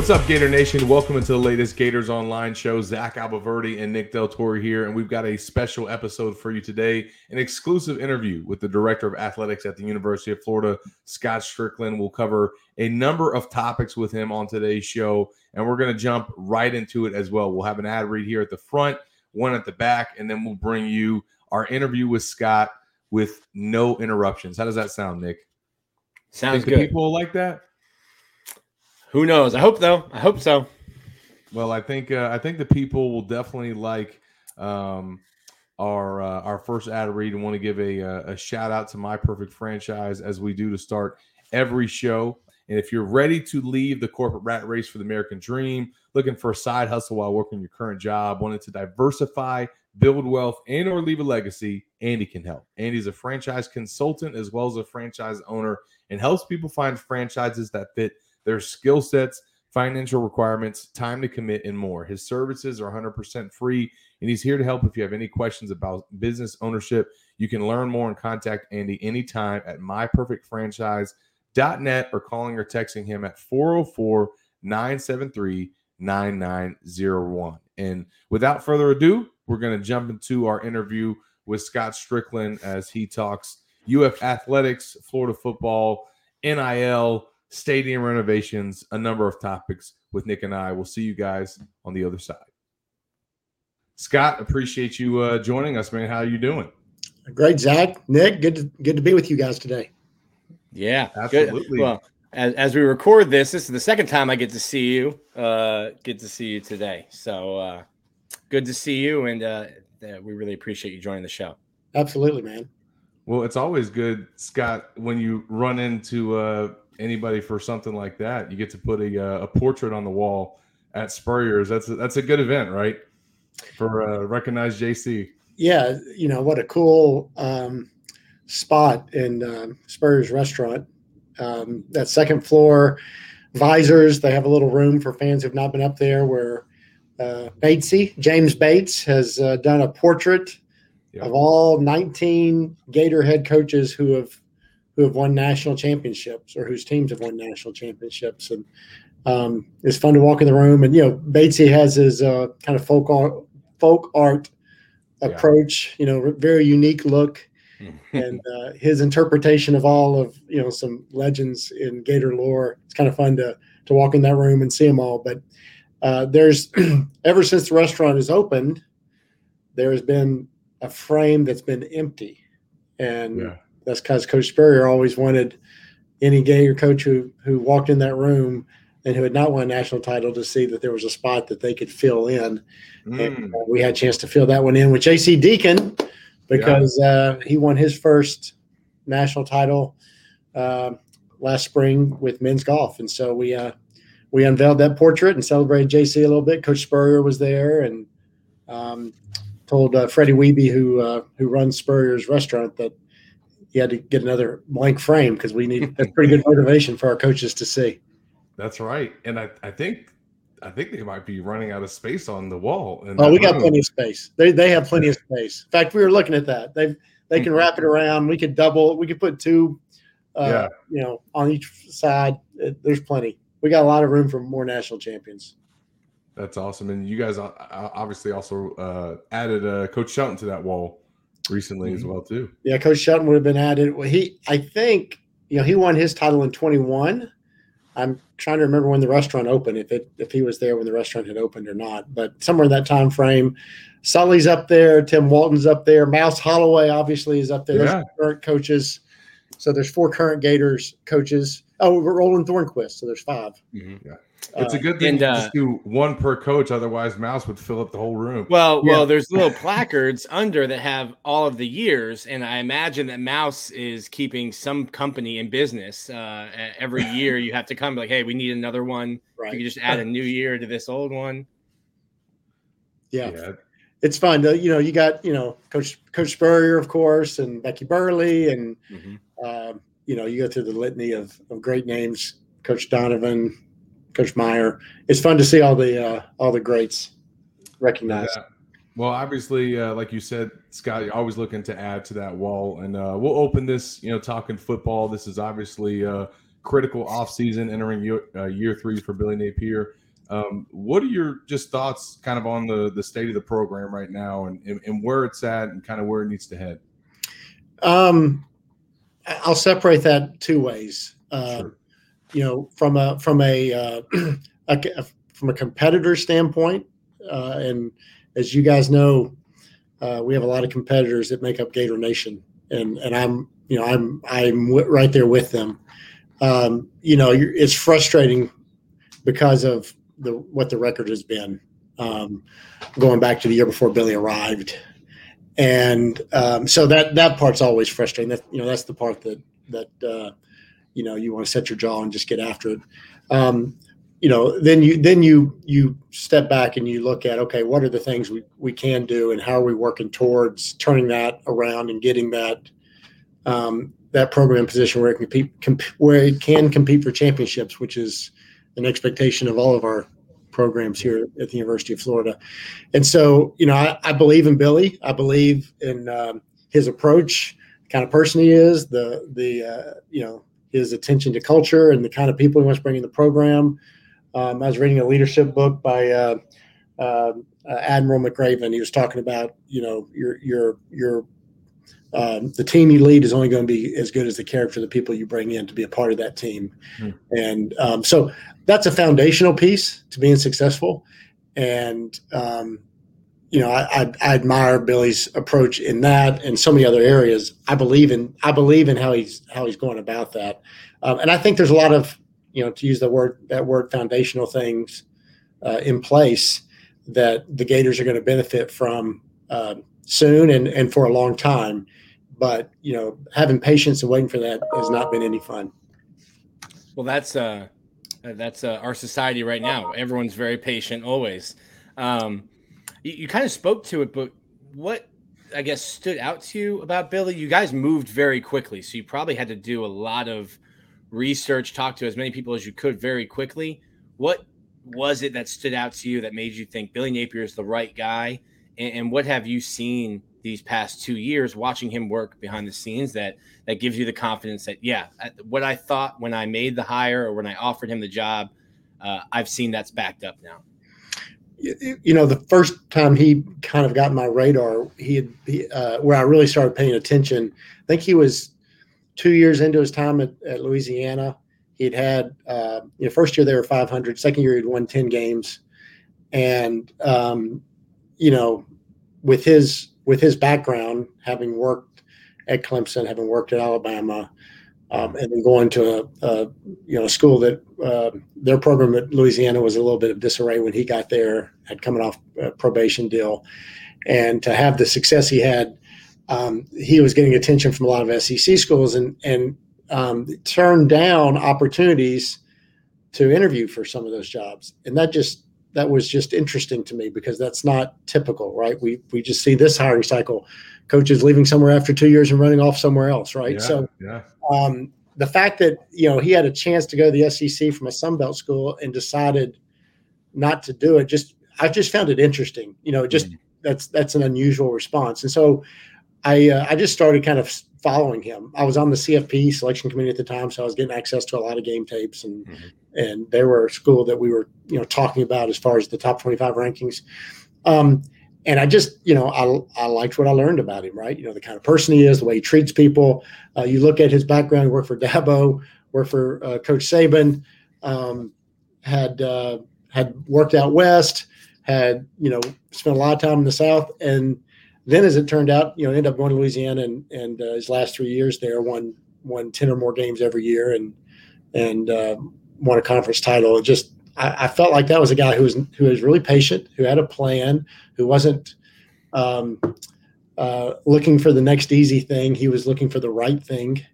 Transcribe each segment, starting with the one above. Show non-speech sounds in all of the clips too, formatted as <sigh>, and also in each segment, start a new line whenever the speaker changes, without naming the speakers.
What's up, Gator Nation? Welcome into the latest Gators Online show. Zach Abolverdi and Nick Del Toro here, and we've got a special episode for you today an exclusive interview with the Director of Athletics at the University of Florida, Scott Stricklin. We'll cover a number of topics with him on today's show, and we're going to jump right into it as well. We'll have an ad read here at the front, one at the back, and then we'll bring you our interview with Scott with no interruptions. How does that sound, Nick?
Sounds
Think
good.
people like that?
Who knows? I hope though. I hope so.
Well, I think uh, I think the people will definitely like um, our uh, our first ad read and want to give a, uh, a shout out to my perfect franchise as we do to start every show. And if you're ready to leave the corporate rat race for the American dream, looking for a side hustle while working your current job, wanted to diversify, build wealth, and or leave a legacy, Andy can help. Andy's a franchise consultant as well as a franchise owner and helps people find franchises that fit their skill sets, financial requirements, time to commit, and more. His services are 100% free, and he's here to help if you have any questions about business ownership. You can learn more and contact Andy anytime at myperfectfranchise.net or calling or texting him at 404 973 9901. And without further ado, we're going to jump into our interview with Scott Stricklin as he talks UF athletics, Florida football, NIL, stadium renovations, a number of topics with Nick and I. We'll see you guys on the other side. Scott, appreciate you uh, joining us, man. How are you doing?
Great, Zach. Nick, good to, good to be with you guys today.
Yeah,
Absolutely.
Good. Well, as, as we record this, this is the second time I get to see you. Uh, get to see you today. So uh, good to see you, and uh, uh, we really appreciate you joining the show.
Absolutely, man.
Well, it's always good, Scott, when you run into uh, anybody for something like that. You get to put a, uh, a portrait on the wall at Spurrier's. That's a, that's a good event, right? For uh, recognize JC.
Yeah, you know what a cool um, spot in um, Spurs restaurant. Um, that second floor, visors. They have a little room for fans who've not been up there. Where uh, Batesy James Bates has uh, done a portrait
Yeah.
of all 19 Gator head coaches who have who have won national championships or whose teams have won national championships, and um, it's fun to walk in the room. And you know, Batesy has his uh, kind of folk art, folk art
Yeah.
approach. You know, very unique look, <laughs> and uh, his interpretation of all of you know some legends in Gator lore. It's kind of fun to to walk in that room and see them all. But uh, there's <clears throat> ever since the restaurant is opened, there has been a frame that's been empty, and
Yeah.
That's because Coach Spurrier always wanted any Gator coach who who walked in that room and who had not won a national title to see that there was a spot that they could fill in.
Mm.
And uh, we had a chance to fill that one in with J.C. Deaton because uh, he won his first national title uh, last spring with men's golf, and so we uh, we unveiled that portrait and celebrated J.C. a little bit. Coach Spurrier was there and um, told uh, Freddie Weeby, who uh, who runs Spurrier's restaurant, that he had to get another blank frame because we need that's pretty good motivation for our coaches to see.
That's right. And I, I think I think they might be running out of space on the wall.
Oh, we got
room.
plenty of space. They they have plenty of space. In fact, we were looking at that. They they can wrap it around. We could double. We could put two, uh,
Yeah.
you know, on each side. There's plenty. We got a lot of room for more national champions.
That's awesome. And you guys uh, uh, obviously also uh, added uh, Coach Shelton to that wall recently as
Mhm.
well too.
Yeah, Coach Shelton would have been added. Well, he I think you know he won his title in 21. I'm trying to remember when the restaurant opened, if it if he was there when the restaurant had opened or not, but somewhere in that time frame. Sully's up there, Tim Walton's up there, Mouse Holloway obviously is up there.
Yeah.
current coaches. So there's four current Gators coaches. Oh, we're Roland Thornqvist. So there's 5
Mhm.
It's a
Uh,
good thing
and,
to
uh,
just do one per coach, otherwise Mouse would fill up the whole room.
Well,
Yeah.
well, there's little placards under that have all of the years, and I imagine that Mouse is keeping some company in business. Uh, every year, you have to come like, "Hey, we need another one.
right.
You can just add a new year to this old one."
yeah.
yeah,
it's fun. To, you know, you got you know Coach Coach Spurrier, of course, and Becky Burleigh, and um, you know you go through the litany of, of great names. Coach Donovan, Coach Meyer. It's fun to see all the uh, all the greats recognized.
Yeah. Well, obviously, uh, like you said, Scott, you're always looking to add to that wall, and uh, we'll open this. You know, talking football. This is obviously uh, critical off season, entering year, uh, year three for Billy Napier. Um, what are your just thoughts, kind of on the the state of the program right now, and and, and where it's at, and kind of where it needs to head?
Um, I'll separate that two ways. Uh,
Sure.
You know, from a from a, uh, <clears throat> a from a competitor standpoint, uh, and as you guys know, uh, we have a lot of competitors that make up Gator Nation, and and I'm you know I'm I'm w- right there with them. Um, you know, it's frustrating because of the what the record has been um, going back to the year before Billy arrived and um, so that that part's always frustrating. That you know that's the part that that uh, you know you want to set your jaw and just get after it. Um, you know, then you then you you step back and you look at okay, what are the things we we can do and how are we working towards turning that around and getting that um, that program position where it can compete comp- where it can compete for championships, which is an expectation of all of our programs here at the University of Florida. And so, you know, I, I believe in Billy. I believe in um, his approach, the kind of person he is, the the uh, you know his attention to culture and the kind of people he wants to bring in the program. Um, I was reading a leadership book by uh, uh, Admiral McRaven. He was talking about you know your your your um, the team you lead is only going to be as good as the character of the people you bring in to be a part of that team.
Hmm.
And um, so that's a foundational piece to being successful. And, um, you know, I, I, I admire Billy's approach in that and so many other areas. I believe in, I believe in how he's, how he's going about that. Um, and I think there's a lot of, you know, to use the word, that word foundational things uh, in place that the Gators are going to benefit from uh, soon and, and for a long time. But, you know, having patience and waiting for that has not been any fun.
Well, that's uh, that's uh, our society right now. Everyone's very patient always. Um, you, you kind of spoke to it, but what I guess stood out to you about Billy? You guys moved very quickly, so you probably had to do a lot of research, talk to as many people as you could very quickly. What was it that stood out to you that made you think Billy Napier is the right guy? And, and what have you seen these past two years watching him work behind the scenes that that gives you the confidence that yeah, what I thought when I made the hire or when I offered him the job, uh, I've seen that's backed up now.
You, know, the first time he kind of got my radar, he had he, uh, where I really started paying attention. I think he was two years into his time at, at Louisiana. He'd had, uh, you know, first year they were 500, second year he'd won 10 games. And, um, you know, with his, with his background, having worked at Clemson, having worked at Alabama, um, and then going to a, a you know a school that uh, their program at Louisiana was a little bit of disarray when he got there, had coming off a probation deal, and to have the success he had, um, he was getting attention from a lot of SEC schools and and um, turned down opportunities to interview for some of those jobs, and that just that was just interesting to me because that's not typical, right? We we just see this hiring cycle, coaches leaving somewhere after two years and running off somewhere else, right?
Yeah,
so
yeah,
um, the fact that you know he had a chance to go to the SEC from a Sun Belt school and decided not to do it, just I just found it interesting. You know, just that's that's an unusual response, and so I uh, I just started kind of following him. I was on the CFP selection committee at the time, so I was getting access to a lot of game tapes, and
Mhm.
and they were a school that we were you know talking about as far as the top twenty five rankings. Um, and I just, you know, I, I liked what I learned about him, right? You know, the kind of person he is, the way he treats people. Uh, you look at his background, he worked for Dabo, worked for uh, Coach Saban, um, had uh, had worked out west, had you know spent a lot of time in the South, and then as it turned out, you know, ended up going to Louisiana, and and uh, his last three years there won won ten or more games every year and and uh, won a conference title. It just I, I, felt like that was a guy who was who was really patient, who had a plan, who wasn't um, uh, looking for the next easy thing. He was looking for the right thing,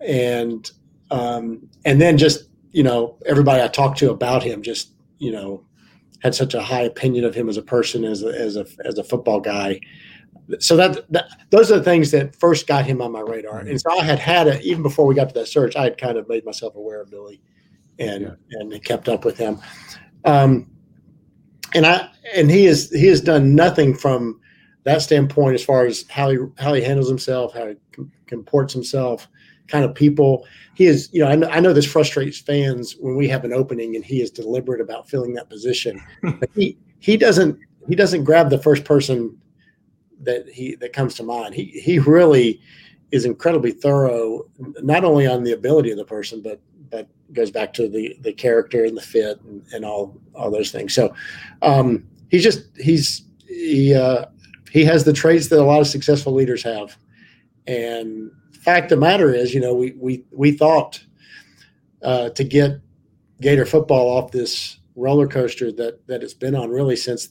and um, and then just you know everybody I talked to about him just you know had such a high opinion of him as a person as a, as a as a football guy. So that, that those are the things that first got him on my radar. Mm-hmm. And so I had had it even before we got to that search. I had kind of made myself aware of Billy, and yeah. and kept up with him. Um, and I and he is he has done nothing from that standpoint as far as how he how he handles himself, how he comports himself, kind of people. He is, you know, I know, I know this frustrates fans when we have an opening and he is deliberate about filling that position. <laughs> but he he doesn't he doesn't grab the first person that he that comes to mind. He he really is incredibly thorough, not only on the ability of the person, but but goes back to the the character and the fit and, and all all those things. So um, he's just he's he uh, he has the traits that a lot of successful leaders have, and fact of the matter is, you know, we we we thought uh, to get Gator football off this roller coaster that that it's been on really since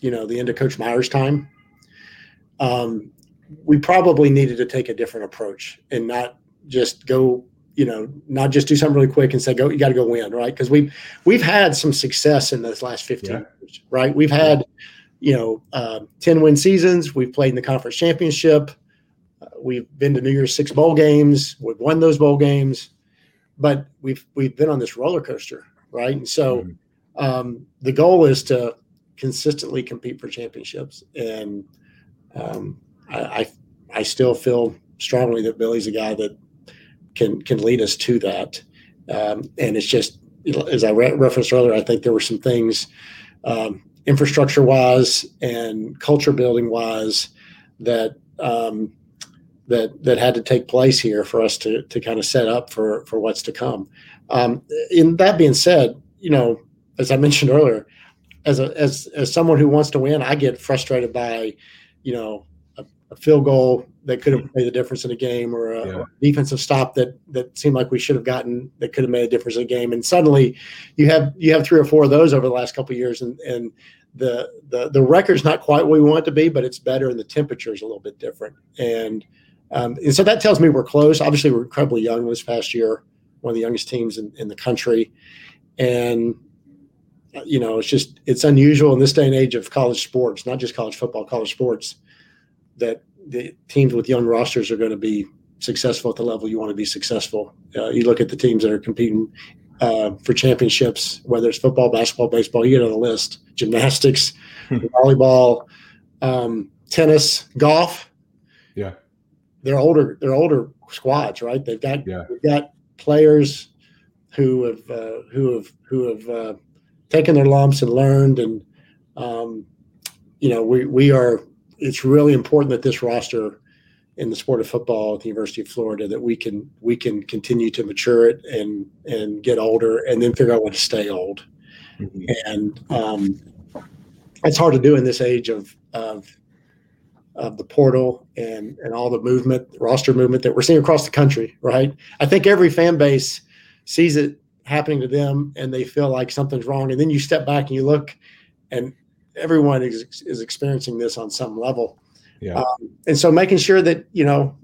you know the end of Coach Meyer's time. Um, we probably needed to take a different approach and not just go you know not just do something really quick and say go you got to go win right because we've we've had some success in those last 15 yeah. years right we've had you know uh, 10 win seasons we've played in the conference championship we've been to New Year's Six bowl games. We've won those bowl games, but we've we've been on this roller coaster, right? And so mm-hmm. um, the goal is to consistently compete for championships, and um, I, I, I still feel strongly that Billy's a guy that can can lead us to that. Um, and it's just as I re- referenced earlier, I think there were some things um, infrastructure wise and culture building wise that um, that that had to take place here for us to to kind of set up for for what's to come. Um, in that being said, you know, as I <laughs> mentioned earlier, as a as as someone who wants to win, I get frustrated by, you know, a, a field goal that could have made the difference in a game, or a, yeah. defensive stop that that seemed like we should have gotten that could have made a difference in a game. And suddenly, you have you have three or four of those over the last couple years, and and the the the record's not quite what we want it to be, but it's better, and the temperature is a little bit different. And um, and so that tells me we're close. Obviously, we're incredibly young this past year, one of the youngest teams in, in the country. And, you know, it's just, it's unusual in this day and age of college sports, not just college football, college sports, that the teams with young rosters are going to be successful at the level you want to be successful. Uh, you look at the teams that are competing uh, for championships, whether it's football, basketball, baseball, you get on the list, gymnastics, <laughs> volleyball, um, tennis, golf.
Yeah
they're older they're older squads, right? They've got yeah. they've got players who have uh, who have who have uh, taken their lumps and learned, and um, you know we we are. It's really important that this roster in the sport of football at the University of Florida that we can we can continue to mature it and and get older and then figure out when to stay old. Mm-hmm. And um, it's hard to do in this age of of of the portal and and all the movement, roster movement that we're seeing across the country, right? I think every fan base sees it happening to them and they feel like something's wrong. And then you step back and you look, and everyone is, is experiencing this on some level.
Yeah. Um,
and so making sure that, you know,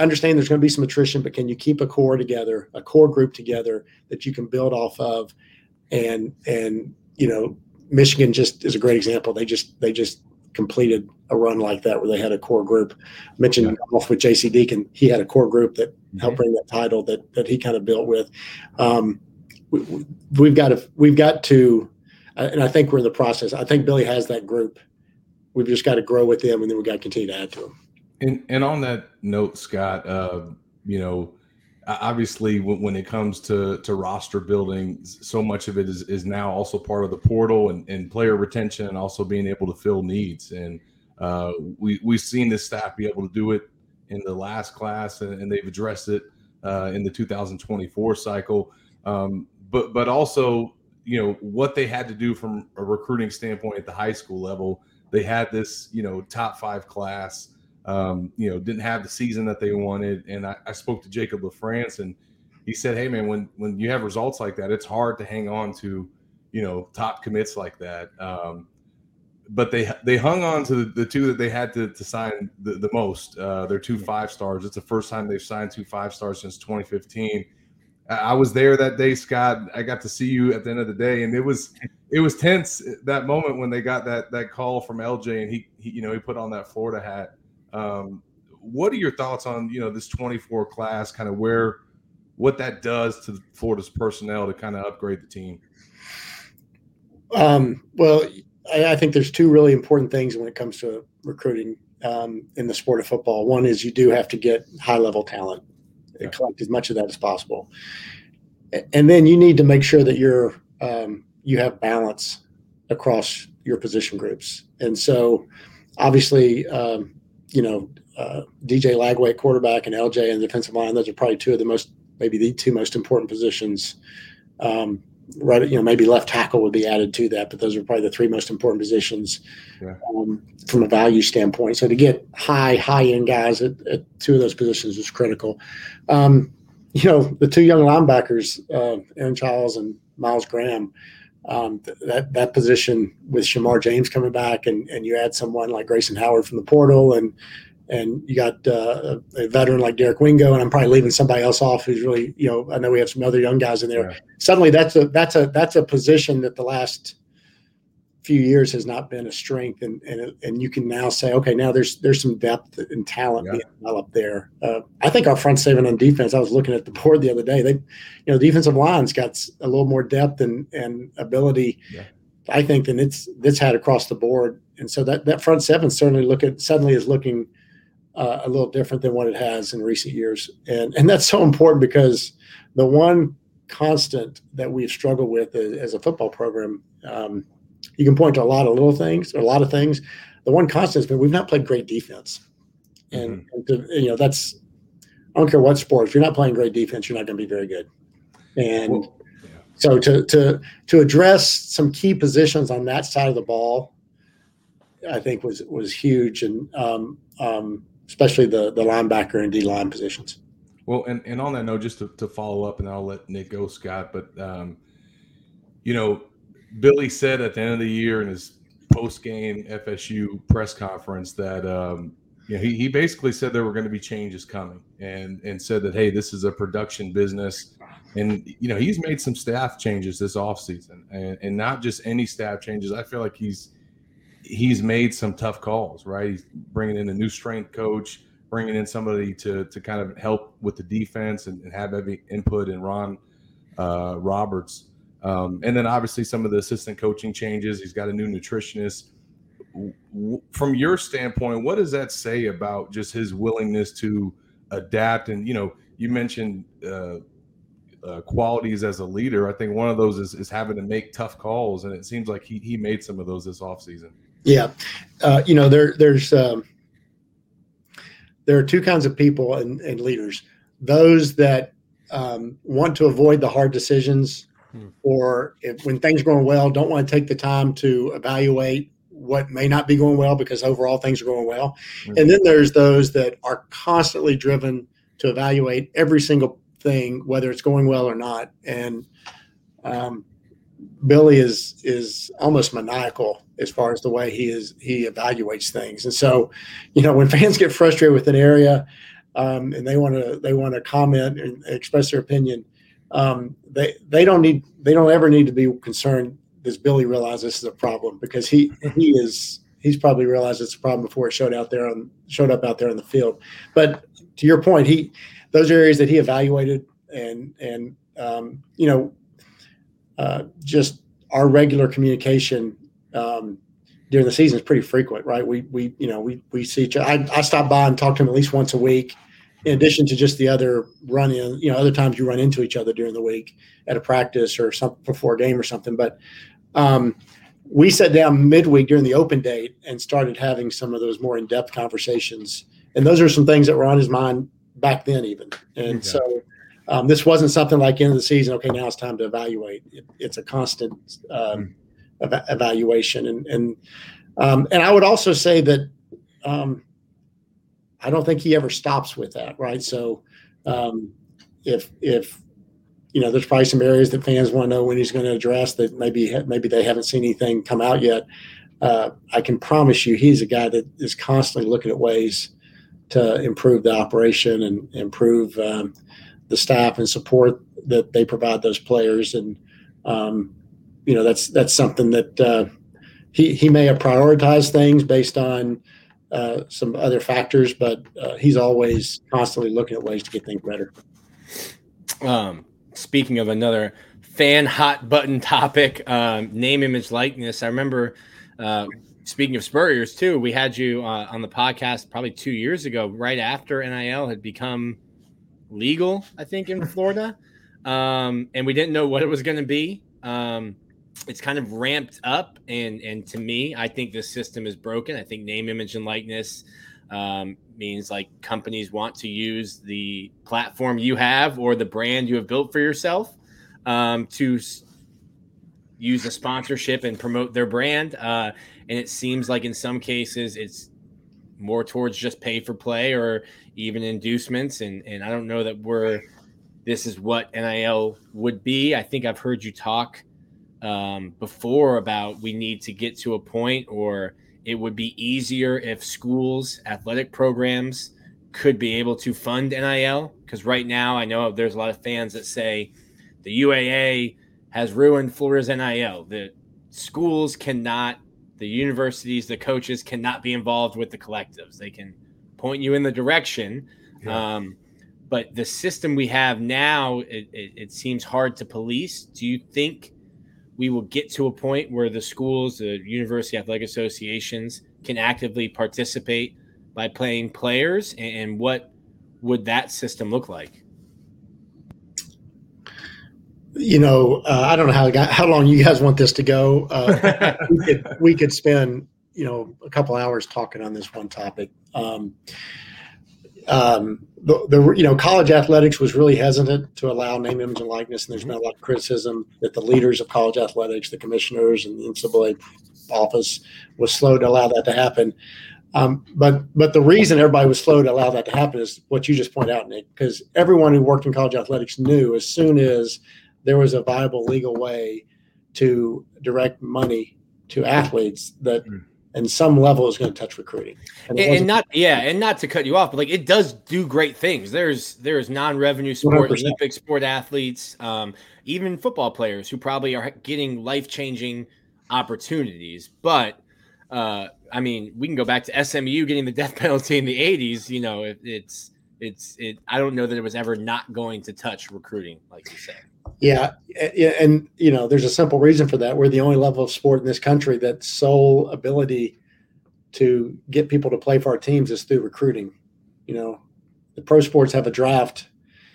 understand there's going to be some attrition, but can you keep a core together, a core group together that you can build off of? And, and, you know, Michigan just is a great example. They just, they just completed a run like that where they had a core group. I mentioned yeah. golf with J.C. Deaton. He had a core group that mm-hmm. helped bring that title that that he kind of built with. Um, we, have got to we've got to, and I think we're in the process. I think Billy has that group. We've just got to grow with them, and then we got to continue to add to them.
And and on that note, Scott, uh, you know, obviously when, when, it comes to to roster building so much of it is, is now also part of the portal and, and player retention and also being able to fill needs and uh, we we've seen this staff be able to do it in the last class and, and they've addressed it uh, in the 2024 cycle um, but but also you know what they had to do from a recruiting standpoint at the high school level they had this you know top five class um, you know, didn't have the season that they wanted. And I, I spoke to Jacob LaFrance, and he said, "Hey, man, when when you have results like that, it's hard to hang on to, you know, top commits like that." Um, but they they hung on to the, the two that they had to, to sign the, the most. Uh, their two five stars. It's the first time they've signed two five stars since 2015. I was there that day, Scott. I got to see you at the end of the day, and it was it was tense that moment when they got that that call from LJ, and he, he you know he put on that Florida hat. Um, what are your thoughts on you know this 24 class, kind of where what that does to Florida's personnel to kind of upgrade the team?
Um, well, I, I, think there's two really important things when it comes to recruiting um, in the sport of football. One is you do have to get high level talent. Collect as much of that as possible. And then you need to make sure that you're um, you have balance across your position groups. And so, obviously, um, you know, uh, DJ Lagway, quarterback, and LJ and defensive line; those are probably two of the most, maybe the two most important positions. Um, right, you know, maybe left tackle would be added to that, but those are probably the three most important positions yeah. um, from a value standpoint. So to get high, high end guys at, at two of those positions is critical. Um, you know, the two young linebackers, uh, Aaron Chiles and Myles Graham, um, th- that that position with Shamar James coming back, and and you add someone like Grayson Howard from the portal, and and you got uh, a veteran like Derek Wingo, and I'm probably leaving somebody else off who's really, you know, I know we have some other young guys in there. Suddenly, that's a that's a that's a position that the last few years has not been a strength, and and and you can now say, okay, now there's there's some depth and talent yeah. being developed there. Uh, I think our front seven on defense. I was looking at the board the other day. They, you know, defensive line's got a little more depth and and ability. Yeah. I think than it's it's had across the board, and so that that front seven certainly look at suddenly is looking uh, a little different than what it has in recent years. And, and that's so important because the one constant that we've struggled with as, a football program, um, you can point to a lot of little things, a lot of things. The one constant has been we've not played great defense. And, mm-hmm. and to, you know, that's, I don't care what sport, if you're not playing great defense, you're not going to be very good. And so to, to, to address some key positions on that side of the ball, I think was, was huge. And, um, um, especially the the linebacker and D line positions.
Well, and, and on that note, just to, to follow up, and I'll let Nick go, Scott. But um, you know, Billy said at the end of the year in his post game FSU press conference that um, you know, he, he basically said there were going to be changes coming, and and said that hey, this is a production business, and you know he's made some staff changes this offseason, and and not just any staff changes. I feel like he's he's made some tough calls, right? He's bringing in a new strength coach, bringing in somebody to to kind of help with the defense and, and have every input in Ron uh, Roberts. Um, and then obviously some of the assistant coaching changes. He's got a new nutritionist. From your standpoint, what does that say about just his willingness to adapt? And you know, you mentioned uh, uh, qualities as a leader. I think one of those is, is having to make tough calls, and it seems like he he made some of those this offseason.
Yeah, uh, you know there there's um, there are two kinds of people and, and leaders: those that um, want to avoid the hard decisions, hmm. or if, when things are going well, don't want to take the time to evaluate what may not be going well because overall things are going well. Mm-hmm. And then there's those that are constantly driven to evaluate every single thing, whether it's going well or not. And um, Billy is is almost maniacal as far as the way he is he evaluates things. And so, you know, when fans get frustrated with an area um, and they want to they want to comment and express their opinion, um, they they don't need they don't ever need to be concerned. Does Billy realize this is a problem? Because he he is he's probably realized it's a problem before it showed out there on showed up out there on the field. But to your point, he those areas that he evaluated and and um, you know uh, just our regular communication um, during the season is pretty frequent, right? We we you know we we see each other. I, I stop by and talk to him at least once a week, in addition to just the other run in. You know, other times you run into each other during the week at a practice or something before a game or something. But um, we sat down midweek during the open date and started having some of those more in depth conversations. And those are some things that were on his mind back then, even. And okay. so um, this wasn't something like end of the season. Okay, now it's time to evaluate. It, it's a constant um, ev- evaluation, and and um, and I would also say that um, I don't think he ever stops with that, right? So um, if if you know, there's probably some areas that fans want to know when he's going to address that maybe maybe they haven't seen anything come out yet. Uh, I can promise you, he's a guy that is constantly looking at ways to improve the operation and improve um, the staff and support that they provide those players. And um, you know, that's that's something that uh, he he may have prioritized things based on uh, some other factors, but uh, he's always constantly looking at ways to get things better.
Um, speaking of another fan hot button topic, um, name, image, likeness. I remember uh, speaking of Spurriers too. We had you uh, on the podcast probably two years ago, right after NIL had become legal, I think, in <laughs> Florida, um, and we didn't know what it was going to be. Um, it's kind of ramped up, and and to me, I think this system is broken. I think name, image, and likeness um, means like companies want to use the platform you have or the brand you have built for yourself um, to s- use a sponsorship and promote their brand. Uh, and it seems like in some cases it's more towards just pay for play or even inducements. And and I don't know that we're this is what NIL would be. I think I've heard you talk um, before about we need to get to a point or it would be easier if schools, athletic programs could be able to fund NIL. Because right now, I know there's a lot of fans that say the UAA has ruined Florida's NIL. The schools cannot, the universities, the coaches cannot be involved with the collectives. They can point you in the direction. Yeah. Um, but the system we have now, it, it, it seems hard to police. Do you think we will get to a point where the schools, the university athletic associations can actively participate by playing players? And what would that system look like?
You know, uh, I don't know how how long you guys want this to go. Uh, <laughs> we could we could spend you know a couple hours talking on this one topic. Um, um, the, the you know college athletics was really hesitant to allow name, image, and likeness, and there's been a lot of criticism that the leaders of college athletics, the commissioners, and the NCAA office was slow to allow that to happen. Um, but but the reason everybody was slow to allow that to happen is what you just point out, Nick, because everyone who worked in college athletics knew as soon as there was a viable legal way to direct money to athletes that and some level is going to touch recruiting.
And, and, and, not yeah, and not to cut you off, but like it does do great things. There's there's non-revenue sport, 100%. Olympic sport athletes, um, even football players who probably are getting life-changing opportunities. But uh, I mean, we can go back to SMU getting the death <laughs> penalty in the '80s. You know, it, it's it's it. I don't know that it was ever not going to touch recruiting, like you said.
Yeah, and you know, there's a simple reason for that. We're the only level of sport in this country that sole ability to get people to play for our teams is through recruiting. You know, the pro sports have a draft,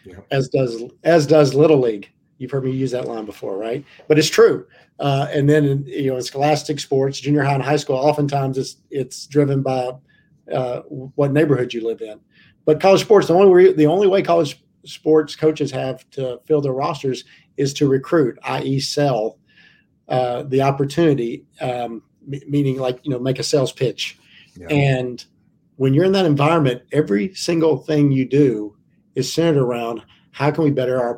yeah. as does as does little league. You've heard me use that line before, right? But it's true. Uh, and then you know, in scholastic sports, junior high and high school, oftentimes it's it's driven by uh, what neighborhood you live in. But college sports, the only re- the only way college sports coaches have to fill their rosters is to recruit, i.e., sell uh, the opportunity, um, m- meaning like you know make a sales pitch. Yeah. And when you're in that environment, every single thing you do is centered around how can we better our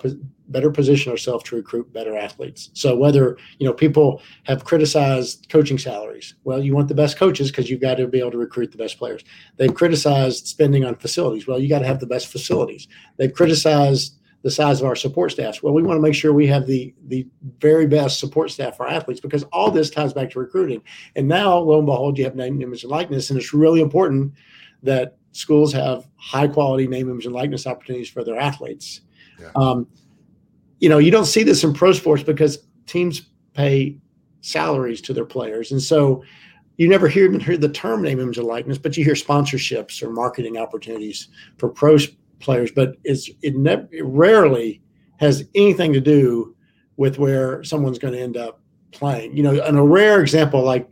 better position ourselves to recruit better athletes. So whether you know people have criticized coaching salaries, well, you want the best coaches because you've got to be able to recruit the best players. They've criticized spending on facilities. Well, you got to have the best facilities. They've criticized the size of our support staffs. Well, we want to make sure we have the the very best support staff for athletes because all this ties back to recruiting. And now, lo and behold, you have name, image, and likeness, and it's really important that schools have high quality name, image, and likeness opportunities for their athletes. Yeah. Um, you know, you don't see this in pro sports because teams pay salaries to their players. And so you never hear even hear the term name, image, and likeness, but you hear sponsorships or marketing opportunities for pro players. But it's it, never, it rarely has anything to do with where someone's going to end up playing. You know, and a rare example, like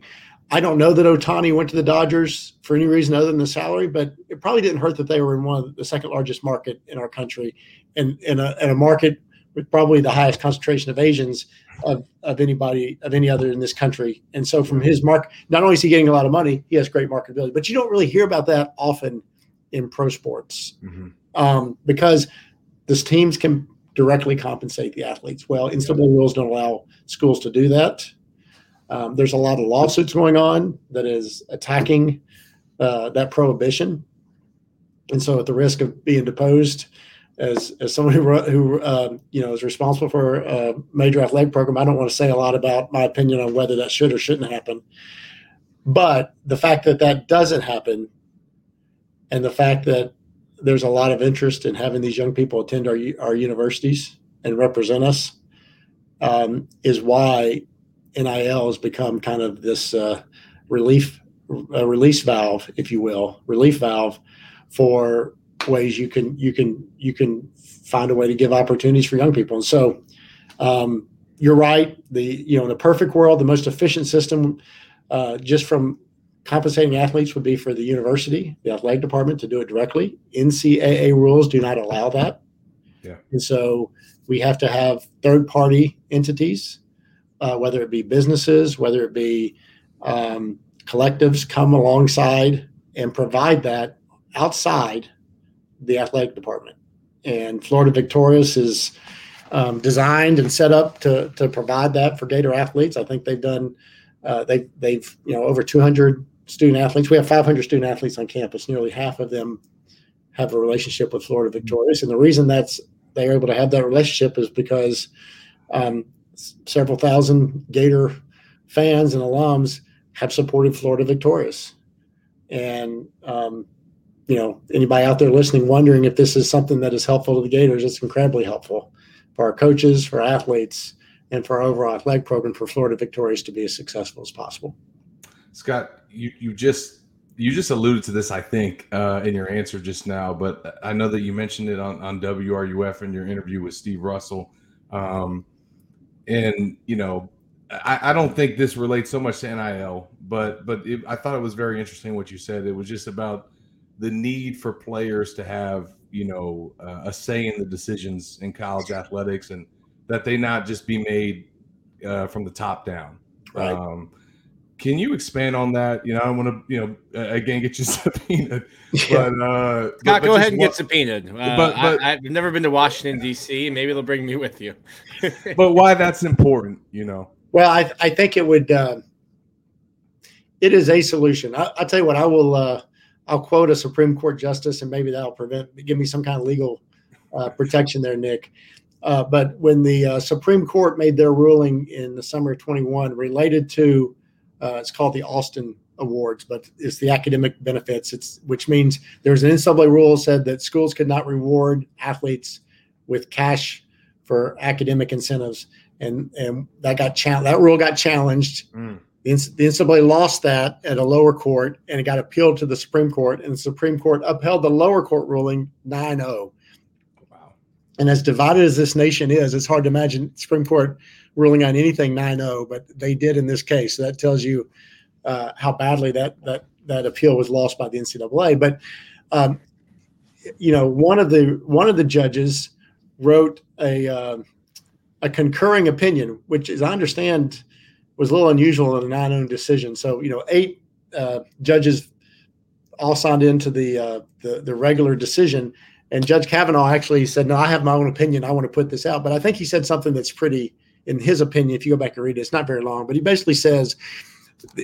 I don't know that Ohtani went to the Dodgers for any reason other than the salary, but it probably didn't hurt that they were in one of the second largest market in our country, and in a, in a market with probably the highest concentration of Asians of, of anybody of any other in this country. And so from his mark, not only is he getting a lot of money, he has great marketability. But you don't really hear about that often in pro sports mm-hmm. um, because these teams can directly compensate the athletes. Well, NCAA rules don't allow schools to do that. Um, there's a lot of lawsuits going on that is attacking uh, that prohibition, and so at the risk of being deposed, as as someone who who uh, you know is responsible for a major athletic program, I don't want to say a lot about my opinion on whether that should or shouldn't happen. But the fact that that doesn't happen, and the fact that there's a lot of interest in having these young people attend our our universities and represent us, um, is why NIL has become kind of this uh, relief release valve, if you will, relief valve for ways you can you can you can find a way to give opportunities for young people. And so um, you're right. The you know in a perfect world, the most efficient system, uh, just from compensating athletes, would be for the university, the athletic department, to do it directly. NCAA rules do not allow that.
Yeah.
And so we have to have third party entities, uh, whether it be businesses, whether it be um, collectives, come alongside and provide that outside the athletic department. And Florida Victorious is um, designed and set up to, to provide that for Gator athletes. I think they've done, uh, they, they've, you know, over 200 student athletes. We have 500 student athletes on campus. Nearly half of them have a relationship with Florida Victorious. And the reason that's they're able to have that relationship is because um, several thousand Gator fans and alums have supported Florida Victorious. And um, you know, anybody out there listening wondering if this is something that is helpful to the Gators, it's incredibly helpful for our coaches, for athletes, and for our overall athletic program for Florida Victorious to be as successful as possible.
Scott, you, you just you just alluded to this, I think, uh, in your answer just now, but I know that you mentioned it on, on WRUF in your interview with Steve Russell. Um, and, you know, I, I, don't think this relates so much to NIL, but but it, I thought it was very interesting what you said. It was just about the need for players to have you know uh, a say in the decisions in college athletics and that they not just be made uh, from the top down.
Right.
Um, can you expand on that? You know, I want to, you know, again get you <laughs> subpoenaed, but uh,
Scott, but, go ahead and get subpoenaed. Uh, but, but I, have never been to Washington D.C. Maybe they'll bring me with you. <laughs>
but why that's important, you know?
Well, I, I think it would. Uh, it is a solution. I, will tell you what. I will. I'll quote a Supreme Court justice, and maybe that'll prevent give me some kind of legal uh, protection there, Nick. Uh, but when the uh, Supreme Court made their ruling in the summer of 21 related to, uh, it's called the Alston Awards, but it's the academic benefits. It's which means there's an NCAA rule said that schools could not reward athletes with cash for academic incentives, and and that got cha- that rule got challenged. Mm. The, NCAA lost that at a lower court and it got appealed to the Supreme Court, and the Supreme Court upheld the lower court ruling 9 0. Wow. And as divided as this nation is, it's hard to imagine Supreme Court ruling on anything 9 0, but they did in this case. So that tells you uh, how badly that, that, that appeal was lost by the NCAA. But, um, you know, one of the one of the judges wrote a uh, a concurring opinion, which, as I understand, was a little unusual in a non-owned decision. So you know, eight uh, judges all signed into the, uh, the the regular decision, and Judge Kavanaugh actually said, "No, I have my own opinion. I want to put this out." But I think he said something that's pretty, in his opinion. If you go back and read it, it's not very long, but he basically says,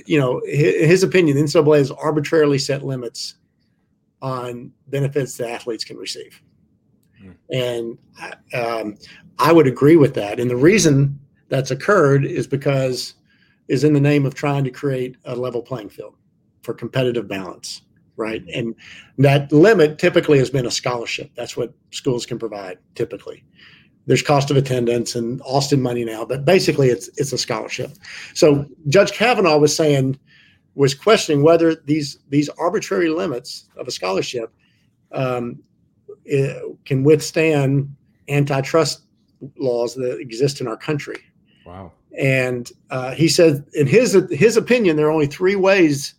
you know, his, his opinion, the NCAA has arbitrarily set limits on benefits that athletes can receive. Hmm. And um, I would agree with that. And the reason that's occurred is because is in the name of trying to create a level playing field for competitive balance, right? And that limit typically has been a scholarship. That's what schools can provide typically. There's cost of attendance and Alston money now, but basically it's it's a scholarship. So Judge Kavanaugh was saying was questioning whether these these arbitrary limits of a scholarship um, can withstand antitrust laws that exist in our country.
Wow.
And uh, he said, in his his opinion, there are only three ways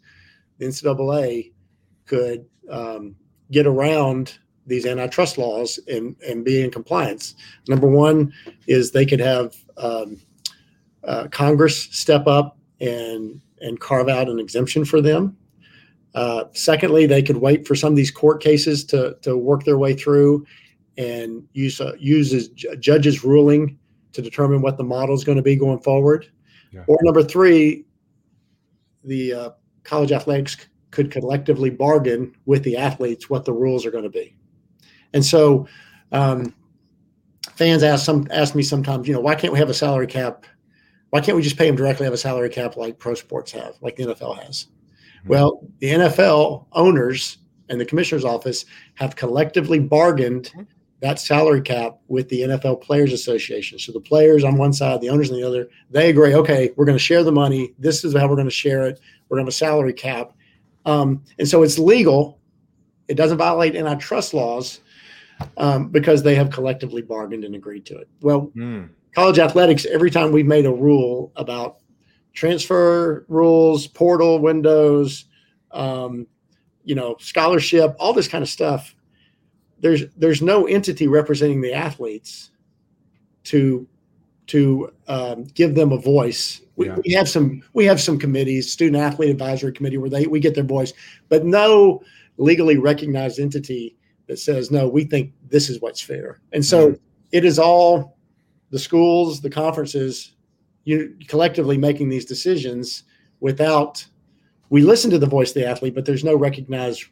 the NCAA could um, get around these antitrust laws and, and be in compliance. Number one is they could have um, uh, Congress step up and and carve out an exemption for them. Uh, secondly, they could wait for some of these court cases to to work their way through, and use uh, use a judge's ruling to determine what the model is going to be going forward.
Yeah.
Or number three, the uh, college athletics c- could collectively bargain with the athletes what the rules are going to be. And so, um, fans ask some ask me sometimes, you know, why can't we have a salary cap? Why can't we just pay them directly? Have a salary cap like pro sports have, like the NFL has? Well, the NFL owners and the commissioner's office have collectively bargained that salary cap with the NFL Players Association. So the players on one side, the owners on the other, they agree, okay, we're going to share the money. This is how we're going to share it. We're going to have a salary cap. Um, and so it's legal. It doesn't violate antitrust laws um, because they have collectively bargained and agreed to it. Well,
Hmm.
college athletics, every time we've made a rule about transfer rules, portal windows, um, you know, scholarship, all this kind of stuff, there's there's no entity representing the athletes to to um, give them a voice. We,
Yeah.
we have some we have some committees, student athlete advisory committee, where they we get their voice, but no legally recognized entity that says no, we think this is what's fair. And so it is all the schools, the conferences, you collectively making these decisions without we listen to the voice of the athlete, but there's no recognized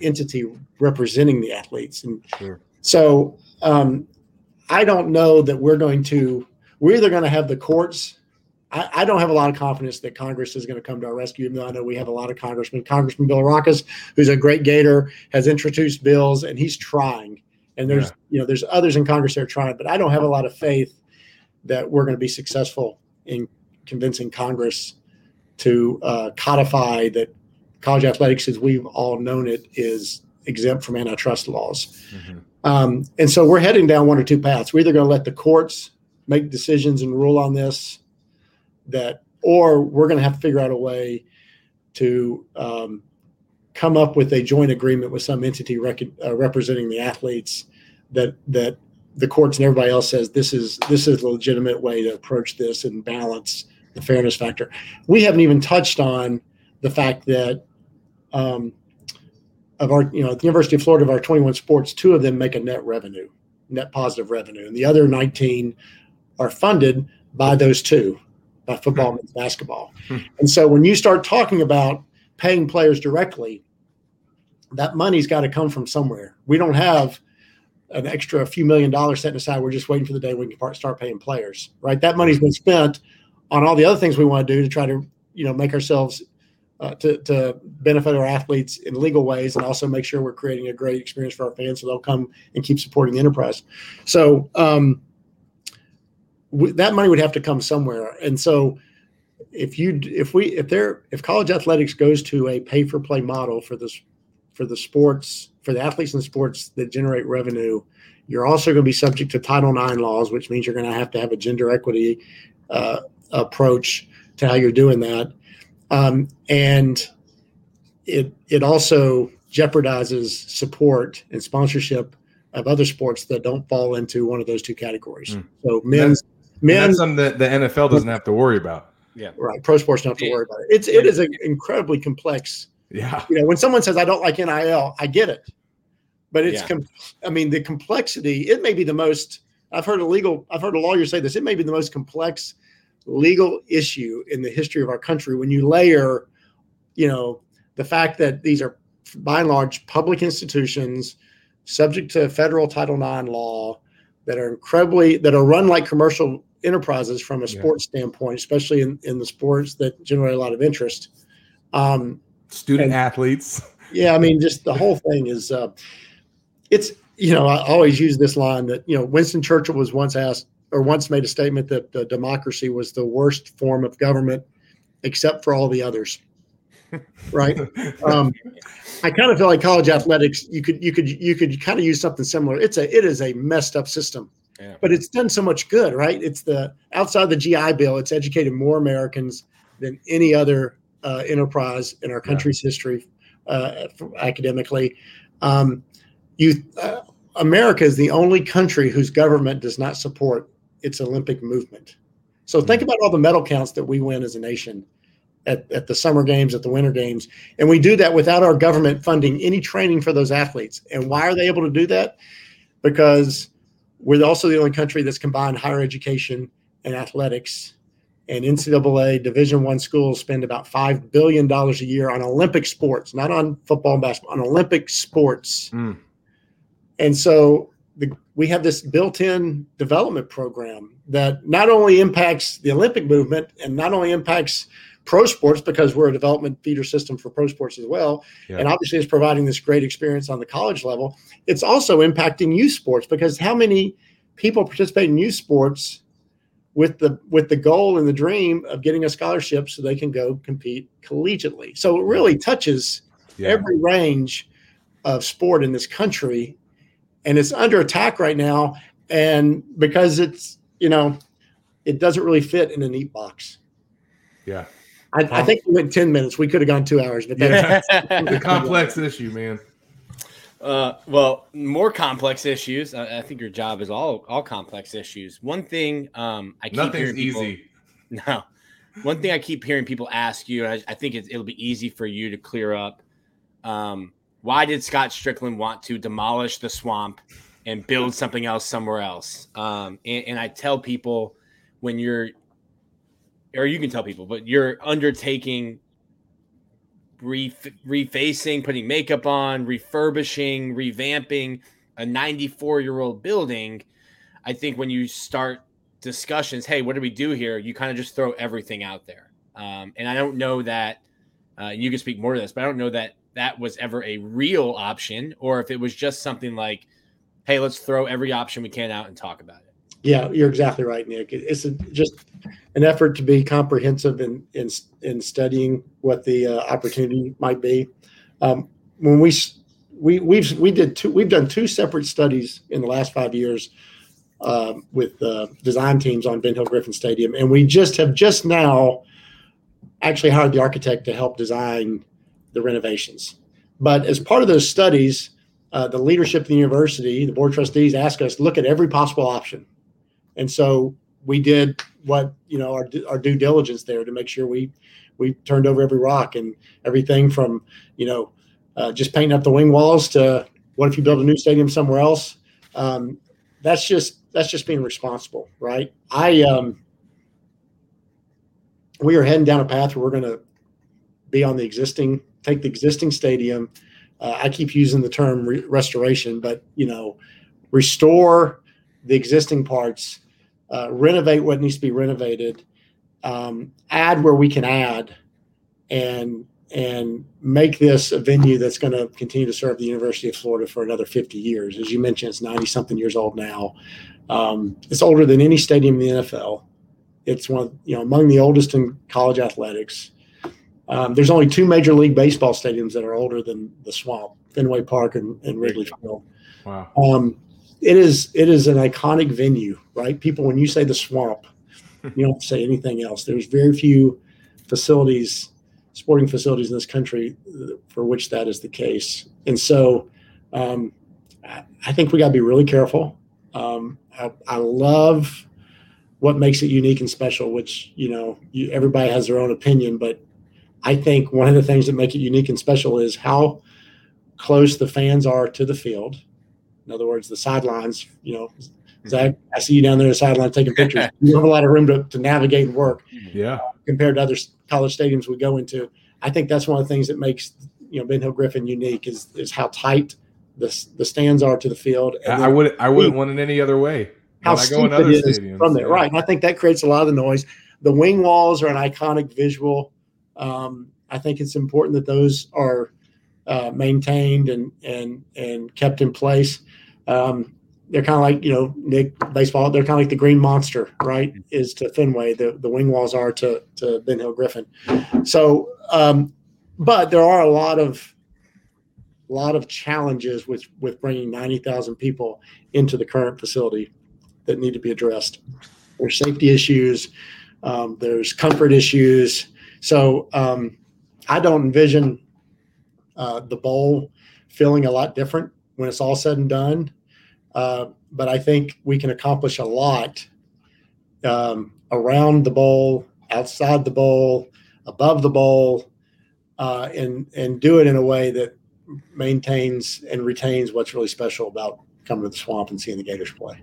entity representing the athletes. And
Sure.
so um, I don't know that we're going to, we're either going to have the courts. I, I don't have a lot of confidence that Congress is going to come to our rescue, even though I know we have a lot of congressmen. Congressman Bilirakis, who's a great gator, has introduced bills and he's trying. And there's,
Yeah.
you know, there's others in Congress that are trying, but I don't have a lot of faith that we're going to be successful in convincing Congress to uh, codify that college athletics, as we've all known it, is exempt from antitrust laws.
Mhm.
Um, and so we're heading down one or two paths. We're either going to let the courts make decisions and rule on this, that, or we're going to have to figure out a way to um, come up with a joint agreement with some entity rec- uh, representing the athletes that that the courts and everybody else says this is this is a legitimate way to approach this and balance the fairness factor. We haven't even touched on the fact that um, of our, you know, at the University of Florida, of our 21 sports, two of them make a net revenue, net positive revenue, and the other 19 are funded by those two, by football and basketball.
Hmm.
And so when you start talking about paying players directly, that money's got to come from somewhere. We don't have an extra few million dollars set aside. We're just waiting for the day we can start paying players, right? That money's been spent on all the other things we want to do to try to, you know, make ourselves uh, to, to benefit our athletes in legal ways and also make sure we're creating a great experience for our fans so they'll come and keep supporting the enterprise. So um, w- that money would have to come somewhere. And so if you if we if there if college athletics goes to a pay for play model for this for the sports for the athletes in the sports that generate revenue, you're also going to be subject to Title IX laws, which means you're going to have to have a gender equity uh, approach to how you're doing that um, and it it also jeopardizes support and sponsorship of other sports that don't fall into one of those two categories.
Mm.
So men's
And
men's
that's something that the NFL doesn't have to worry about.
Yeah, right pro sports don't have to worry about it. It's it is an incredibly complex.
Yeah.
You know, when someone says I don't like NIL, I get it, but it's
Yeah.
com- I mean the complexity. It may be the most. I've heard a legal. I've heard a lawyer say this. It may be the most complex legal issue in the history of our country when you layer, you know, the fact that these are by and large public institutions subject to federal Title IX law that are incredibly that are run like commercial enterprises from a
Yeah.
sports standpoint, especially in, in the sports that generate a lot of interest. Um,
Student
And-
athletes.
yeah, I mean, just the whole thing is, uh, it's you know, I always use this line that you know Winston Churchill was once asked or once made a statement that the democracy was the worst form of government, except for all the others. <laughs> Right. Um, I kind of feel like college athletics. You could you could you could kind of use something similar. It's a it is a messed up system,
Yeah.
but it's done so much good. Right. It's the outside the GI Bill. It's educated more Americans than any other uh, enterprise in our country's history, uh, academically. Um, you, uh, America is the only country whose government does not support its Olympic movement. So think about all the medal counts that we win as a nation. at, at the summer games, at the winter games. And we do that without our government funding any training for those athletes. And why are they able to do that? Because we're also the only country that's combined higher education and athletics. And NCAA Division One schools spend about five billion dollars a year on Olympic sports, not on football and basketball, on Olympic sports.
Mm.
And so the, we have this built-in development program that not only impacts the Olympic movement and not only impacts pro sports because we're a development feeder system for pro sports as well,
Yeah.
and obviously it's providing this great experience on the college level. It's also impacting youth sports because how many people participate in youth sports with the with the goal and the dream of getting a scholarship so they can go compete collegiately. So it really touches
Yeah.
every range of sport in this country and it's under attack right now and because it's you know it doesn't really fit in a neat box
yeah.
i, I think we went 10 minutes we could have gone two hours but that's <laughs>
It's a complex issue, man.
Uh, well, more complex issues. I, I think your job is all all complex issues. One thing um, I keep
Nothing's
hearing people,
easy. <laughs>
No, one thing I keep hearing people ask you, and I, I think it, it'll be easy for you to clear up. Um, why did Scott Stricklin want to demolish the swamp and build something else somewhere else? Um, and, and I tell people when you're, or you can tell people, but you're undertaking ref- refacing, putting makeup on, refurbishing, revamping a 94 year old building. I think when you start discussions, hey, what do we do here? You kind of just throw everything out there. Um, and I don't know that uh, you can speak more to this, but I don't know that that was ever a real option or if it was just something like, hey, let's throw every option we can out and talk about it.
yeah you're exactly right nick it's a, just an effort to be comprehensive in in, in studying what the uh, opportunity might be um, when we we we've we did two we've done two separate studies in the last five years um, with uh, design teams on Ben Hill Griffin Stadium, and we just have just now actually hired the architect to help design the renovations. But as part of those studies, uh, the leadership of the university, the board trustees, asked us to look at every possible option, and so we did what you know our our due diligence there to make sure we we turned over every rock and everything from you know uh, just painting up the wing walls to what if you build a new stadium somewhere else? Um, that's just that's just being responsible right? I um, we are heading down a path where we're going to be on the existing take the existing stadium uh, i keep using the term re- restoration but you know restore the existing parts uh, renovate what needs to be renovated um, add where we can add and and make this a venue that's going to continue to serve the University of Florida for another 50 years. As you mentioned, it's 90 something years old now. Um, it's older than any stadium in the NFL. It's one, of, you know, among the oldest in college athletics. Um, there's only two major league baseball stadiums that are older than the Swamp, Fenway Park and, and Wrigley Field.
Wow.
Um, it is it is an iconic venue, right? People, when you say the Swamp, <laughs> you don't say anything else. There's very few facilities sporting facilities in this country for which that is the case. And so um, I, I think we got to be really careful. Um, I, I, love what makes it unique and special, which, you know, you, everybody has their own opinion, but I think one of the things that make it unique and special is how close the fans are to the field. In other words, the sidelines, you know, mm-hmm. Zach, I see you down there on the sideline taking pictures. <laughs> you have a lot of room to, to navigate and work
Yeah.
Uh, compared to other college stadiums we go into. I think that's one of the things that makes you know Ben Hill Griffin unique is is how tight the the stands are to the field. and
I, I would I wouldn't want it any other way.
how
I go
steep
in other stadiums,
from there,
yeah.
right? And I think that creates a lot of the noise. The wing walls are an iconic visual. Um, I think it's important that those are uh, maintained and and and kept in place. Um, they're kind of like you know Nick baseball. They're kind of like the Green Monster, right? Is to Fenway. The the wing walls are to to Ben Hill Griffin. So, um, but there are a lot of lot of challenges with with bringing ninety thousand people into the current facility that need to be addressed. There's safety issues. Um, there's comfort issues. So um, I don't envision uh, the bowl feeling a lot different when it's all said and done. Uh, but I think we can accomplish a lot um, around the bowl, outside the bowl, above the bowl, uh, and and do it in a way that maintains and retains what's really special about coming to the swamp and seeing the Gators play.